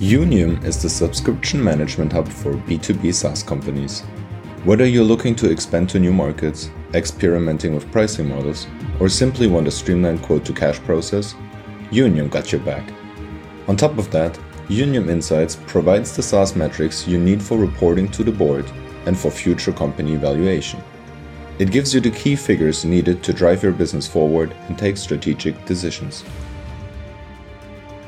Unium is the subscription management hub for B2B SaaS companies. Whether you're looking to expand to new markets, experimenting with pricing models, or simply want a streamlined quote to cash process, Unium got your back. On top of that, Unium Insights provides the SaaS metrics you need for reporting to the board and for future company valuation. It gives you the key figures needed to drive your business forward and take strategic decisions.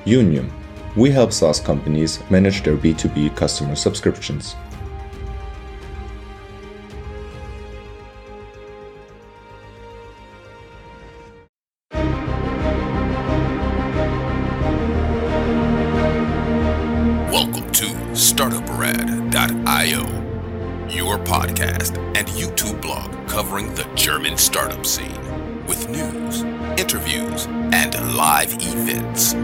Unium we help SaaS companies manage their B2B customer subscriptions. Welcome to StartupRad.io, your podcast and YouTube blog covering the German startup scene with news, interviews, and live events.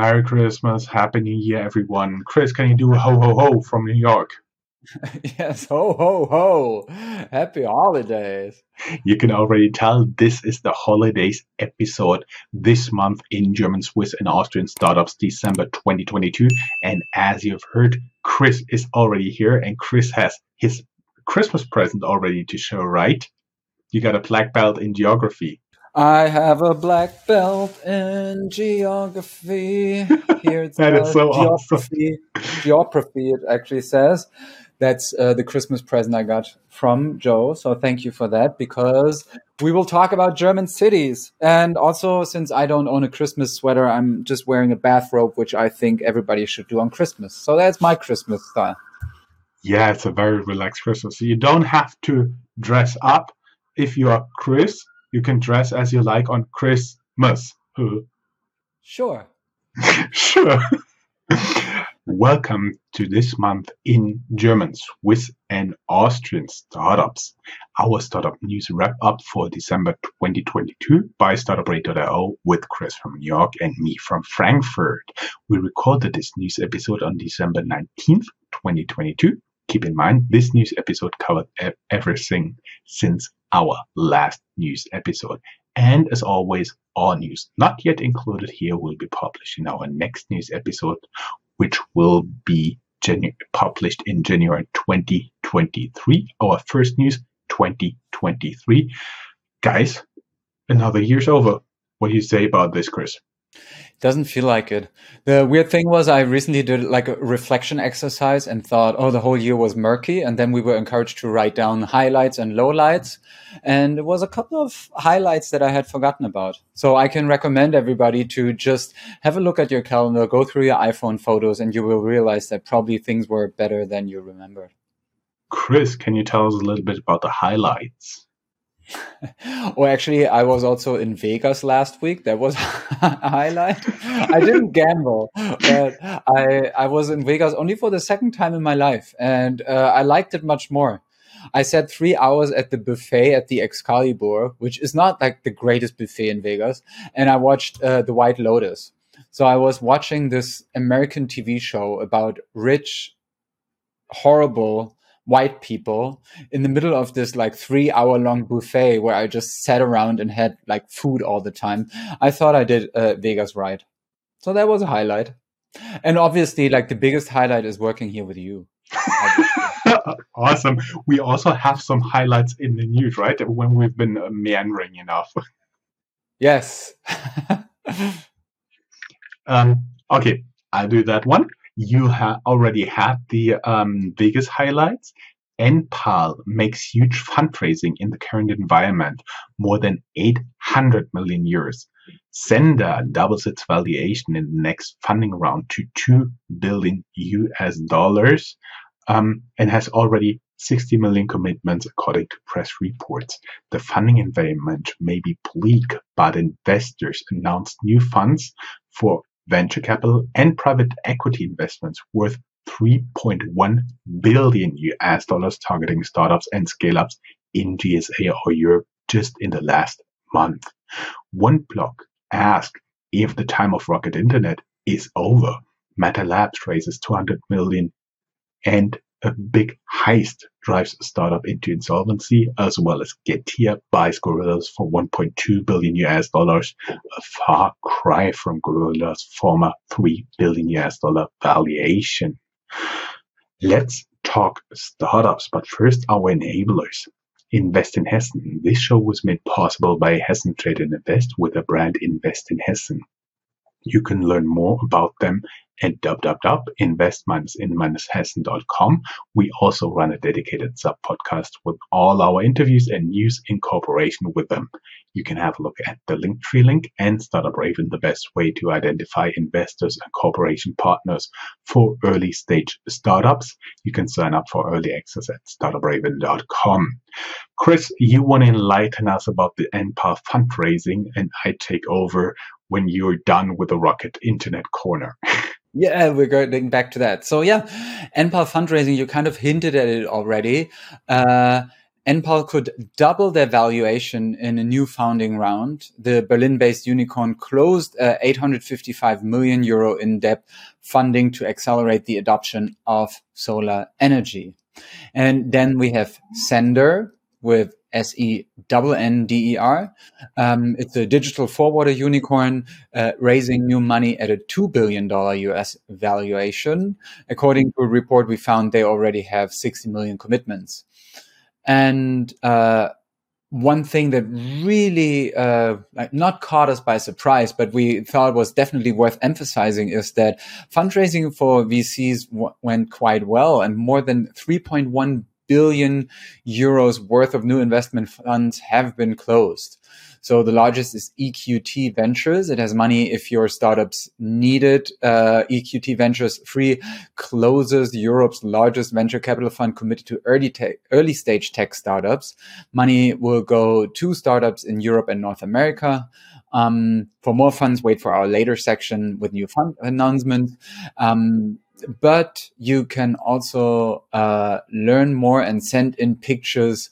Merry Christmas, Happy New Year, everyone. Chris, can you do a ho ho ho from New York? yes, ho ho ho. Happy holidays. You can already tell this is the holidays episode this month in German, Swiss, and Austrian startups, December 2022. And as you've heard, Chris is already here, and Chris has his Christmas present already to show, right? You got a black belt in geography. I have a black belt in geography. Here it's that is so geography. Awesome. Geography, it actually says. That's uh, the Christmas present I got from Joe. So thank you for that because we will talk about German cities. And also, since I don't own a Christmas sweater, I'm just wearing a bathrobe, which I think everybody should do on Christmas. So that's my Christmas style. Yeah, it's a very relaxed Christmas. So you don't have to dress up if you are Chris you can dress as you like on Christmas. Sure. sure. Welcome to this month in German, Swiss, and Austrian startups. Our startup news wrap up for December 2022 by StartupRad.io with Chris from New York and me from Frankfurt. We recorded this news episode on December 19th, 2022. Keep in mind, this news episode covered everything since our last news episode. And as always, all news not yet included here will be published in our next news episode, which will be genu- published in January 2023. Our first news 2023. Guys, another year's over. What do you say about this, Chris? Doesn't feel like it. The weird thing was I recently did like a reflection exercise and thought, oh, the whole year was murky. And then we were encouraged to write down highlights and lowlights. And it was a couple of highlights that I had forgotten about. So I can recommend everybody to just have a look at your calendar, go through your iPhone photos, and you will realize that probably things were better than you remembered. Chris, can you tell us a little bit about the highlights? oh, actually, I was also in Vegas last week. That was a highlight. I didn't gamble, but I I was in Vegas only for the second time in my life, and uh, I liked it much more. I sat three hours at the buffet at the Excalibur, which is not like the greatest buffet in Vegas, and I watched uh, the White Lotus. So I was watching this American TV show about rich, horrible white people in the middle of this like three hour long buffet where I just sat around and had like food all the time. I thought I did uh, Vegas right. So that was a highlight. And obviously, like the biggest highlight is working here with you. awesome. We also have some highlights in the news, right? When we've been uh, meandering enough. yes. um, okay, I'll do that one you have already had the um, biggest highlights. Enpal makes huge fundraising in the current environment, more than 800 million euros. Sennder doubles its valuation in the next funding round to 2 billion US dollars um, and has already 60 million commitments according to press reports. The funding environment may be bleak, but investors announced new funds for venture capital and private equity investments worth 3.1 billion US dollars targeting startups and scale ups in GSA or Europe just in the last month. One block asked if the time of rocket internet is over. Matter Labs raises 200 million and a big heist drives a startup into insolvency, as well as Getir buys Gorillas for 1.2 billion US dollars, a far cry from Gorillas' former 3 billion US dollar valuation. Let's talk startups, but first our enablers. Invest in Hessen. This show was made possible by Hessen Trade and Invest with the brand Invest in Hessen. You can learn more about them at www.invest-in-hessen.com. We also run a dedicated sub-podcast with all our interviews and news in cooperation with them. You can have a look at the Linktree link and Startup Raven, the best way to identify investors and cooperation partners for early stage startups. You can sign up for early access at startupraven.com. Chris, you want to enlighten us about the Enpal fundraising, and I take over when you're done with the Rocket Internet Corner. Yeah, we're going back to that. So yeah, Enpal fundraising, you kind of hinted at it already. Uh, Enpal could double their valuation in a new founding round. The Berlin-based unicorn closed uh, 855 million euro in debt funding to accelerate the adoption of solar energy. And then we have Sennder with S E N D E R. Um, it's a digital forwarder unicorn uh, raising new money at a $2 billion US valuation. According to a report we found, they already have 60 million commitments. And uh, one thing that really uh, not caught us by surprise, but we thought was definitely worth emphasizing is that fundraising for VCs went quite well, and more than 3.1 billion euros worth of new investment funds have been closed. So the largest is EQT Ventures. It has money if your startups need it. Uh, EQT Ventures Free closes Europe's largest venture capital fund committed to early tech, early stage tech startups. Money will go to startups in Europe and North America. Um, for more funds, wait for our later section with new fund announcements. Um, but you can also uh, learn more and send in pictures,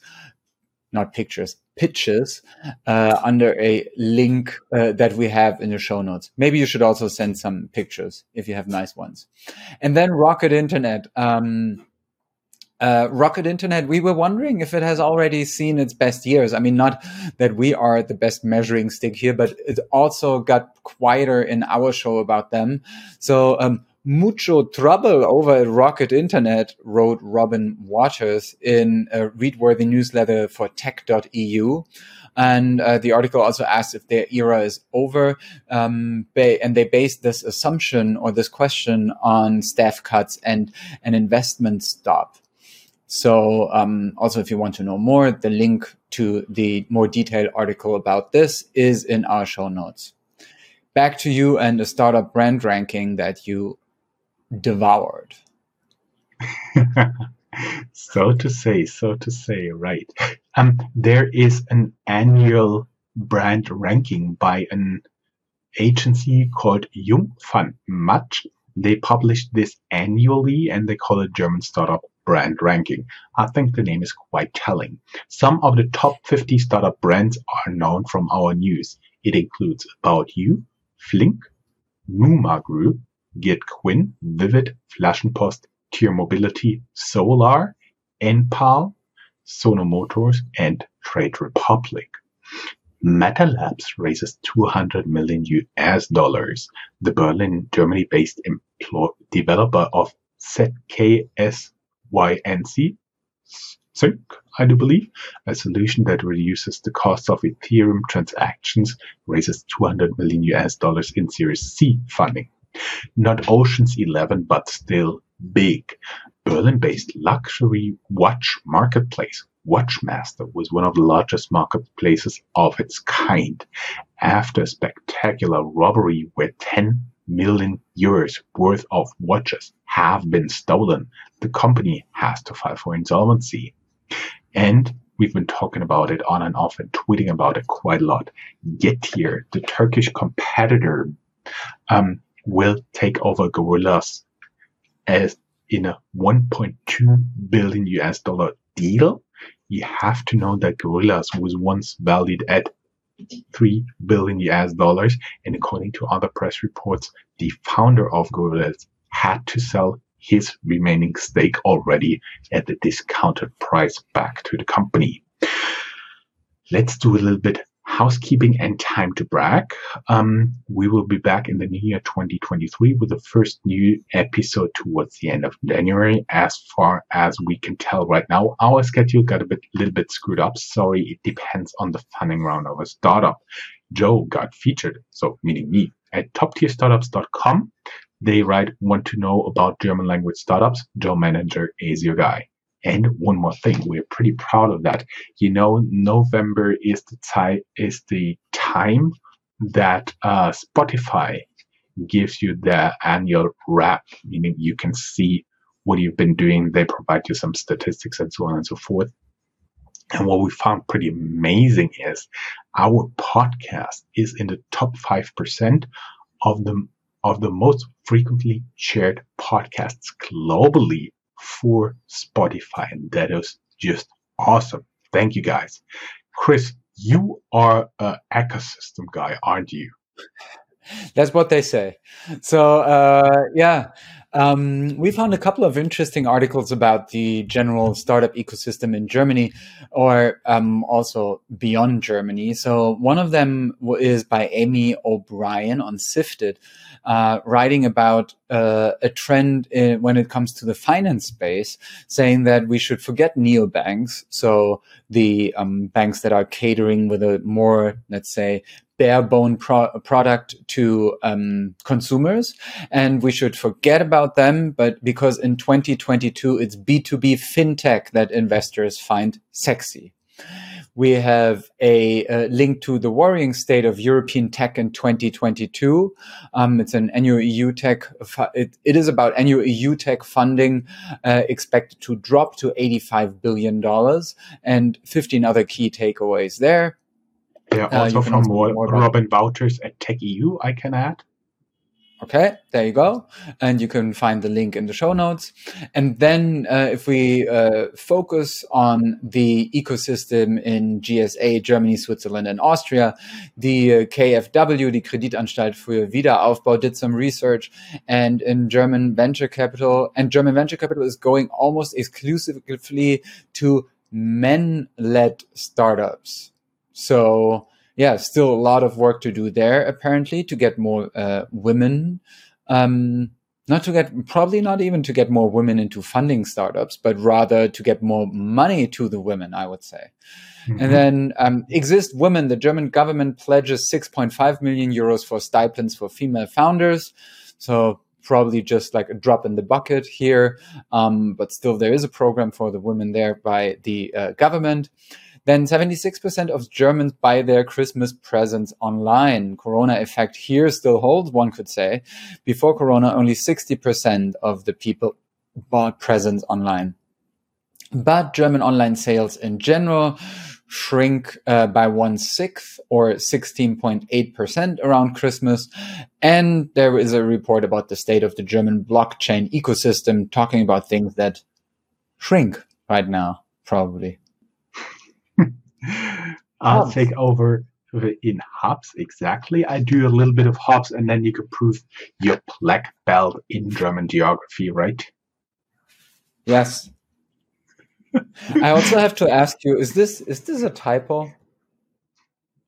not pictures, pitches uh, under a link uh, that we have in the show notes. Maybe you should also send some pictures if you have nice ones. And then Rocket Internet. Um, uh, Rocket Internet, we were wondering if it has already seen its best years. I mean, not that we are the best measuring stick here, but it also got quieter in our show about them. So, um, mucho trouble over at Rocket Internet, wrote Robin Wauters in a readworthy newsletter for tech.eu. And uh, the article also asked if their era is over. Um, and they based this assumption or this question on staff cuts and an investment stop. So, um, also, if you want to know more, the link to the more detailed article about this is in our show notes. Back to you and the startup brand ranking that you devoured. so to say, so to say, right. Um, there is an annual brand ranking by an agency called Jung von Matt. They publish this annually and they call it German Startup brand ranking. I think the name is quite telling. Some of the top 50 startup brands are known from our news. It includes About You, Flink, Numa Group, Git Quinn, Vivid, Flaschenpost, Tier Mobility, Solar, Enpal, Sono Motors, and Trade Republic. Matter Labs raises 200 million US dollars. The Berlin, Germany based developer of ZKS YNC Sync, I do believe, a solution that reduces the cost of Ethereum transactions, raises 200 million US dollars in Series C funding. Not Ocean's Eleven, but still big. Berlin-based luxury watch marketplace Watchmaster was one of the largest marketplaces of its kind. After a spectacular robbery where 10 million euros worth of watches have been stolen, the company has to file for insolvency. And we've been talking about it on and off and tweeting about it quite a lot. Getir, the Turkish competitor, um, will take over Gorillas as in a 1.2 billion US dollar deal. You have to know that Gorillas was once valued at 3 billion US dollars. And according to other press reports, the founder of Gorillas had to sell his remaining stake already at the discounted price back to the company. Let's do a little bit housekeeping and time to brag. Um, we will be back in the new year 2023 with the first new episode towards the end of January. As far as we can tell right now, our schedule got a bit, little bit screwed up. Sorry, it depends on the funding round of a startup. Joe got featured, so meaning me, at toptierstartups.com. They write, want to know about German language startups? Joe Menninger is your guy. And one more thing, we're pretty proud of that. You know, November is the time is the time that uh, Spotify gives you their annual wrap, meaning you can see what you've been doing. They provide you some statistics and so on and so forth. And what we found pretty amazing is our podcast is in the top 5% of the, of the most frequently shared podcasts globally for Spotify. And that is just awesome. Thank you guys. Chris, you are an ecosystem guy, aren't you? That's what they say. So, uh, yeah, um, we found a couple of interesting articles about the general startup ecosystem in Germany or um, also beyond Germany. So, one of them is by Amy O'Brien on Sifted, uh, writing about uh, a trend in, when it comes to the finance space, saying that we should forget neobanks. So, the um, banks that are catering with a more, let's say, bare bone pro- product to um, consumers and we should forget about them but because in 2022 it's b2b fintech that investors find sexy we have a, a, link to the worrying state of European tech in 2022. Um, it's an annual EU tech. It, it is about annual EU tech funding uh, expected to drop to 85 billion dollars, and 15 other key takeaways there. Yeah, uh, also uh, from Robin Wauters at Tech EU, I can add. Okay, there you go. And you can find the link in the show notes. And then uh, if we uh, focus on the ecosystem in GSA, Germany, Switzerland, and Austria, the uh, KfW, the Kreditanstalt für Wiederaufbau, did some research. And in German venture capital, and German venture capital is going almost exclusively to men led startups. So yeah, still a lot of work to do there, apparently, to get more uh, women. Um, not to get, probably not even to get more women into funding startups, but rather to get more money to the women, I would say. Mm-hmm. And then um, Exist Women, the German government pledges 6.5 million euros for stipends for female founders. So probably just like a drop in the bucket here. Um, but still, there is a program for the women there by the uh, government then 76% of Germans buy their Christmas presents online. Corona effect here still holds, one could say. Before Corona, only 60% of the people bought presents online. But German online sales in general shrink uh, by one sixth or 16.8% around Christmas. And there is a report about the state of the German blockchain ecosystem talking about things that shrink right now, probably. I'll oh. take over in hops exactly. I do a little bit of hops, and then you can prove your black belt in German geography, right? Yes. I also have to ask you: Is this is this a typo,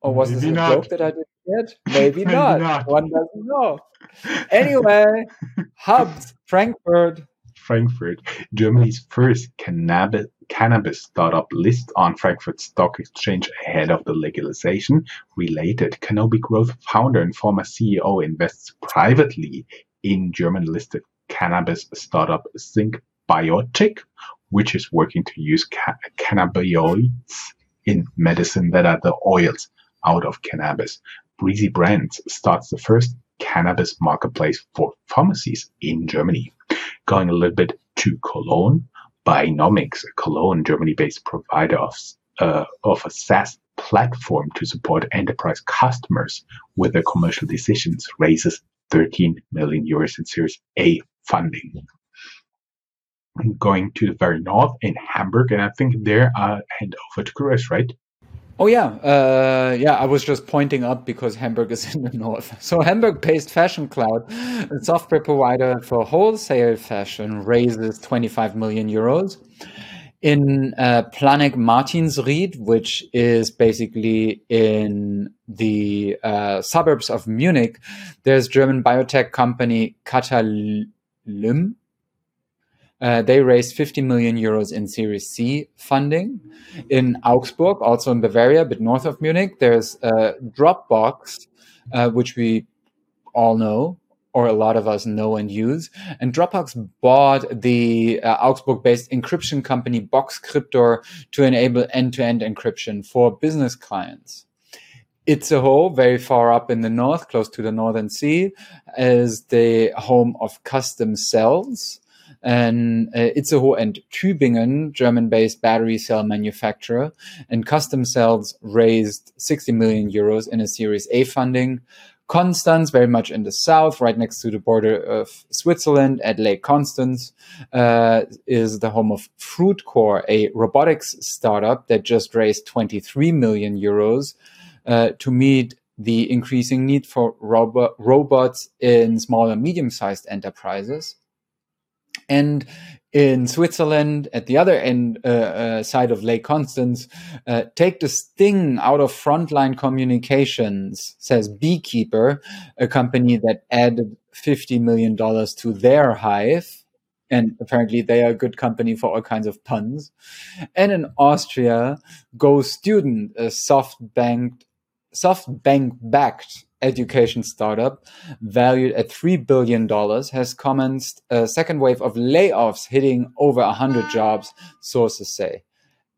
or was Maybe this a not. joke that I did get? Maybe, Maybe not. not. One doesn't know. Anyway, hubs, Frankfurt. Frankfurt, Germany's first cannabis cannabis startup lists on Frankfurt Stock Exchange ahead of the legalization. Related, Canopy Growth founder and former CEO invests privately in German-listed cannabis startup SynBiotic, which is working to use ca- cannabinoids in medicine that are the oils out of cannabis. Breezy Brands starts the first cannabis marketplace for pharmacies in Germany. Going a little bit to Cologne, Bionomics, a Cologne, Germany-based provider of, uh, of a SaaS platform to support enterprise customers with their commercial decisions, raises 13 million euros in Series A funding. Going to the very north in Hamburg, and I think there I hand over to Chris, right? Oh yeah, uh, yeah. I was just pointing up because Hamburg is in the north. So Hamburg-based Fashion Cloud, a software provider for wholesale fashion, raises 25 million euros. In uh, Planegg Martinsried, which is basically in the uh, suburbs of Munich, there's German biotech company Catalym uh, they raised 50 million euros in Series C funding. In Augsburg, also in Bavaria, a bit north of Munich, there's uh, Dropbox, uh, which we all know, or a lot of us know and use. And Dropbox bought the uh, Augsburg based encryption company Boxcryptor to enable end to end encryption for business clients. Itzehoe, very far up in the north, close to the Northern Sea, is the home of custom cells and uh, Itzehoe and Tübingen, German-based battery cell manufacturer, and Custom Cells raised 60 million euros in a Series A funding. Constance, very much in the south, right next to the border of Switzerland at Lake Constance, uh, is the home of FruitCore, a robotics startup that just raised 23 million euros uh, to meet the increasing need for robo- robots in small and medium sized enterprises. And in Switzerland, at the other end uh, uh, side of Lake Constance, uh, take the sting out of frontline communications, says Beekeeper, a company that added $50 million to their hive. And apparently, they are a good company for all kinds of puns. And in Austria, Go Student, a SoftBank, SoftBank backed education startup valued at $3 billion has commenced a second wave of layoffs hitting over 100 jobs, sources say.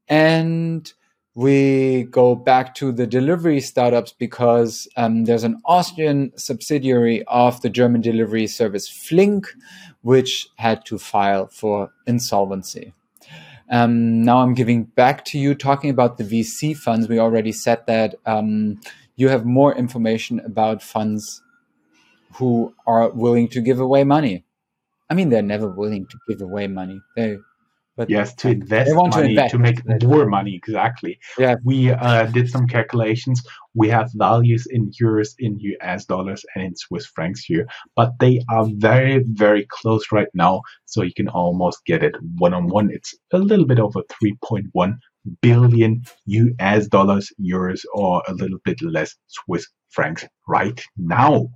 And we go back to the delivery startups because um, there's an Austrian subsidiary of the German delivery service Flink, which had to file for insolvency. Um, now I'm giving back to you talking about the VC funds. We already said that um, you have more information about funds who are willing to give away money. I mean, they're never willing to give away money. They, but yes, to invest money, to, invest. to make more money. Exactly. Yeah. We uh, did some calculations. We have values in euros, in US dollars, and in Swiss francs here, but they are very, very close right now. So you can almost get it one on one. It's a little bit over 3.1 billion US dollars, euros, or a little bit less Swiss francs right now.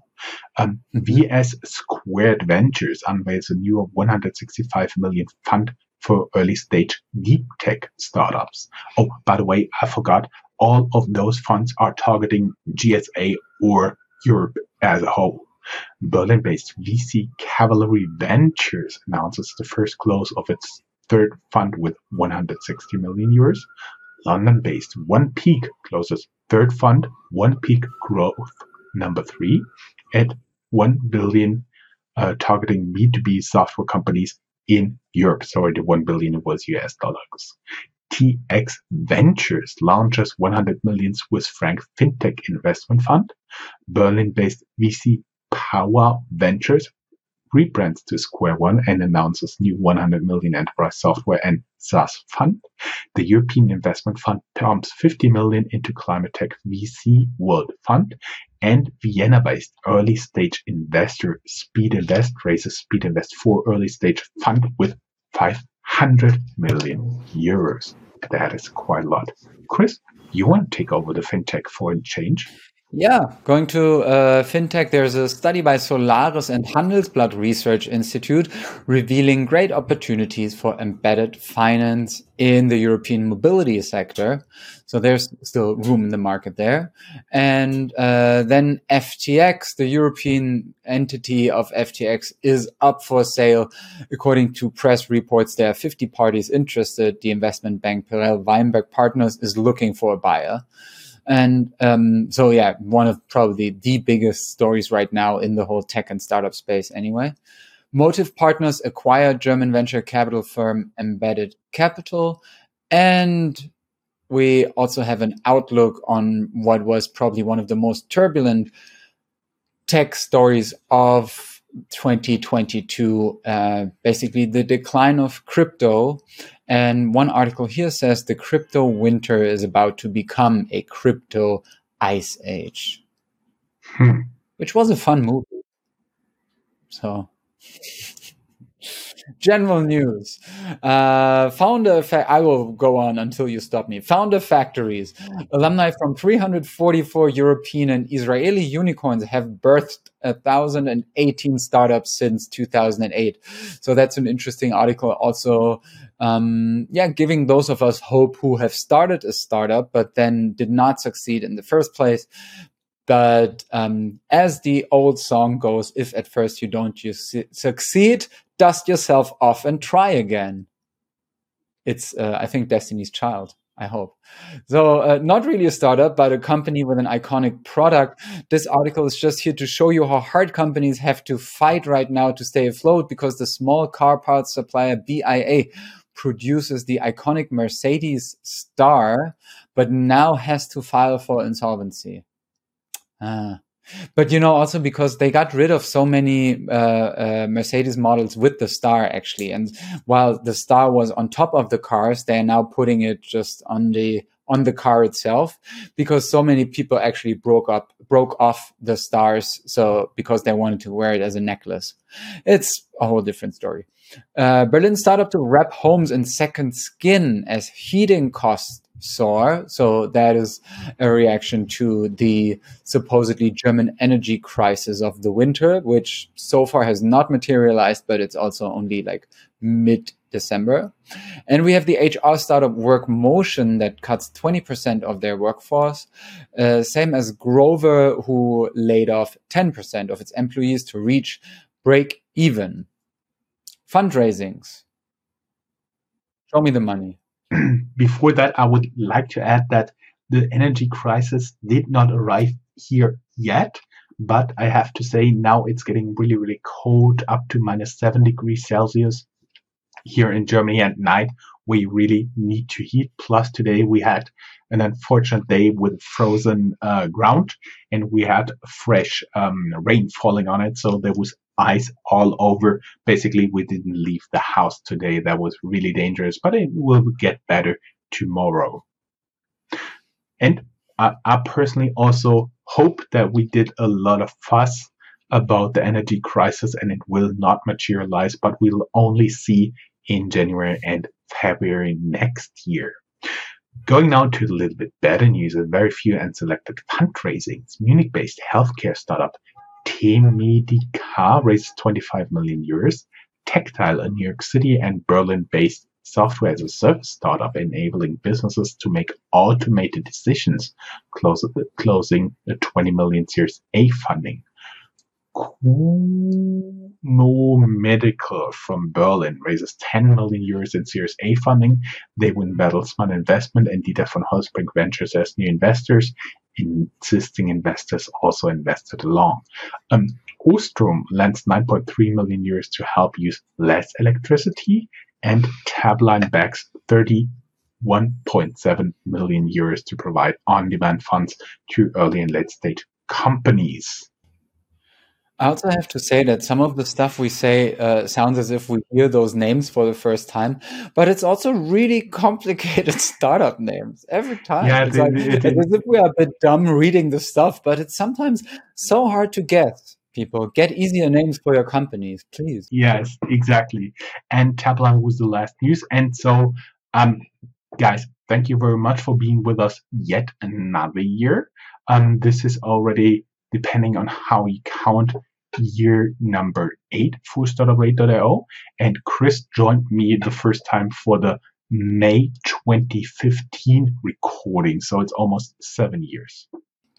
Um, Vsquared Ventures unveils a new 165 million fund for early stage deep tech startups. Oh, by the way, I forgot all of those funds are targeting GSA or Europe as a whole. Berlin based VC Cavalry Ventures announces the first close of its third fund with 160 million euros. London-based One Peak closes third fund, One Peak Growth number three, at 1 billion, uh, targeting B2B software companies in Europe. Sorry, the 1 billion was US dollars. TX Ventures launches 100 million Swiss franc fintech investment fund. Berlin-based VC Power Ventures rebrands to Square One and announces new 100 million enterprise software and SaaS fund. The European Investment Fund pumps 50 million into climate tech VC World Fund. And Vienna-based early stage investor Speed Invest raises Speed Invest for early stage fund with 500 million euros. That is quite a lot. Chris, you want to take over the fintech for a change? Yeah, going to uh, fintech, there's a study by Solaris and Handelsblatt Research Institute revealing great opportunities for embedded finance in the European mobility sector. So there's still room in the market there. And uh, then FTX, the European entity of FTX, is up for sale. According to press reports, there are 50 parties interested. The investment bank Perella Weinberg Partners is looking for a buyer. And um, so, yeah, one of probably the biggest stories right now in the whole tech and startup space, anyway. Motive Partners acquired German venture capital firm Embedded Capital. And we also have an outlook on what was probably one of the most turbulent tech stories of 2022 uh, basically the decline of crypto And one article here says the crypto winter is about to become a crypto ice age, Hmm. which was a fun movie. So, general news. Uh, founder, fa- I will go on until you stop me. Founder factories. Alumni from 344 European and Israeli unicorns have birthed 1,018 startups since 2008. So that's an interesting article. Also, um, yeah, giving those of us hope who have started a startup but then did not succeed in the first place. But um, as the old song goes, if at first you don't you su- succeed, dust yourself off and try again. It's, uh, I think, Destiny's Child. I hope. So, uh, not really a startup, but a company with an iconic product. This article is just here to show you how hard companies have to fight right now to stay afloat because the small car parts supplier BIA produces the iconic Mercedes star, but now has to file for insolvency. Ah. But you know, also because they got rid of so many uh, uh, Mercedes models with the star, actually, and while the star was on top of the cars, they are now putting it just on the on the car itself because so many people actually broke up broke off the stars so because they wanted to wear it as a necklace. It's a whole different story. Uh, berlin startup to wrap homes in second skin as heating costs soar so that is a reaction to the supposedly german energy crisis of the winter which so far has not materialized but it's also only like mid December. And we have the HR startup Work Motion that cuts 20% of their workforce, uh, same as Grover, who laid off 10% of its employees to reach break even. Fundraisings. Show me the money. Before that, I would like to add that the energy crisis did not arrive here yet. But I have to say now it's getting really, really cold, up to minus seven degrees Celsius here in Germany at night, we really need to heat. Plus, today we had an unfortunate day with frozen uh, ground and we had fresh um, rain falling on it. So there was ice all over. Basically, we didn't leave the house today. That was really dangerous, but it will get better tomorrow. And I, I personally also hope that we did a lot of fuss about the energy crisis and it will not materialize, but we'll only see in January and February next year. Going now to a little bit better news, a very few and selected fundraisings. Munich-based healthcare startup Temedica raised 25 million euros. Taktile, a New York City and Berlin-based software as a service startup enabling businesses to make automated decisions, closing a 20 million Series A funding. Kuno Medical from Berlin raises 10 million euros in Series A funding. They win Bertelsmann Investment and Dieter von Holtzbrinck Ventures as new investors. Existing investors also invested along. Um, Ostrom lends 9.3 million euros to help use less electricity, and Tapline backs 31.7 million euros to provide on-demand funds to early and late-stage companies. I also have to say that some of the stuff we say uh, sounds as if we hear those names for the first time, but it's also really complicated startup names every time. Yeah, it's it- like, it- it's as if we are a bit dumb reading the stuff, but it's sometimes so hard to guess. People get easier names for your companies, please. Yes, exactly. And Tapline was the last news. And so, um, guys, thank you very much for being with us yet another year. Um, this is already, depending on how you count, year number eight for startuprad.io. And Chris joined me the first time for the May 2015 recording. So it's almost seven years.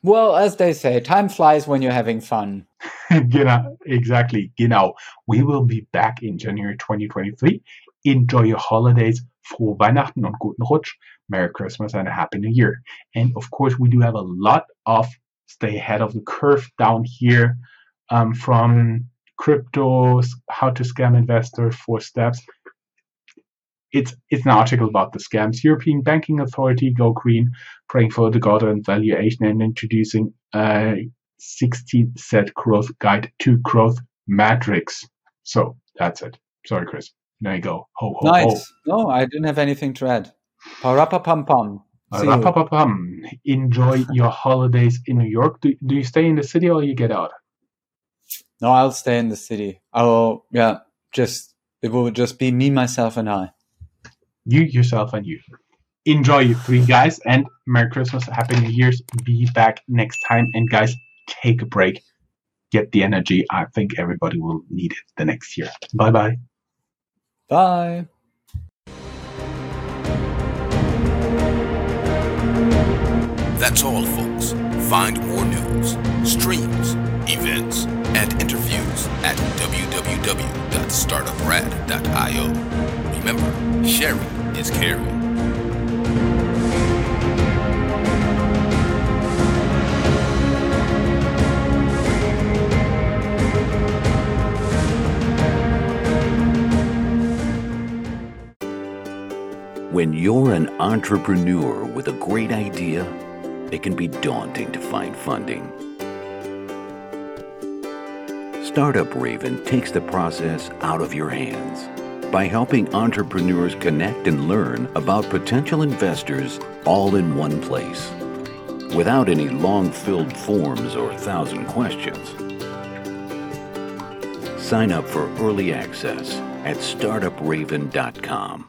Well, as they say, time flies when you're having fun. genau, exactly. Genau. We will be back in January 2023. Enjoy your holidays. Frohe Weihnachten und guten Rutsch. Merry Christmas and a Happy New Year. And of course, we do have a lot of stay ahead of the curve down here um, from cryptos, how to scam investor, four steps. It's it's an article about the scams. European Banking Authority go green, praying for the Gordon valuation and introducing a 16 set growth guide to growth matrix. So that's it. Sorry, Chris. There you go. Ho, ho, nice. Ho. No, I didn't have anything to add. Parappa pum pum. Pum. Enjoy your holidays in New York. Do, do you stay in the city or you get out? No, I'll stay in the city. I'll, yeah, just, it will just be me, myself, and I. You, yourself, and you. Enjoy you three guys and Merry Christmas, Happy New Year's. Be back next time. And guys, take a break. Get the energy. I think everybody will need it the next year. Bye-bye. Bye. That's all, folks. Find more news, streams, events, and interviews at www.startuprad.io. Remember, sharing is caring. When you're an entrepreneur with a great idea, it can be daunting to find funding. Startup Raven takes the process out of your hands by helping entrepreneurs connect and learn about potential investors all in one place without any long filled forms or thousand questions. Sign up for early access at startupraven.com.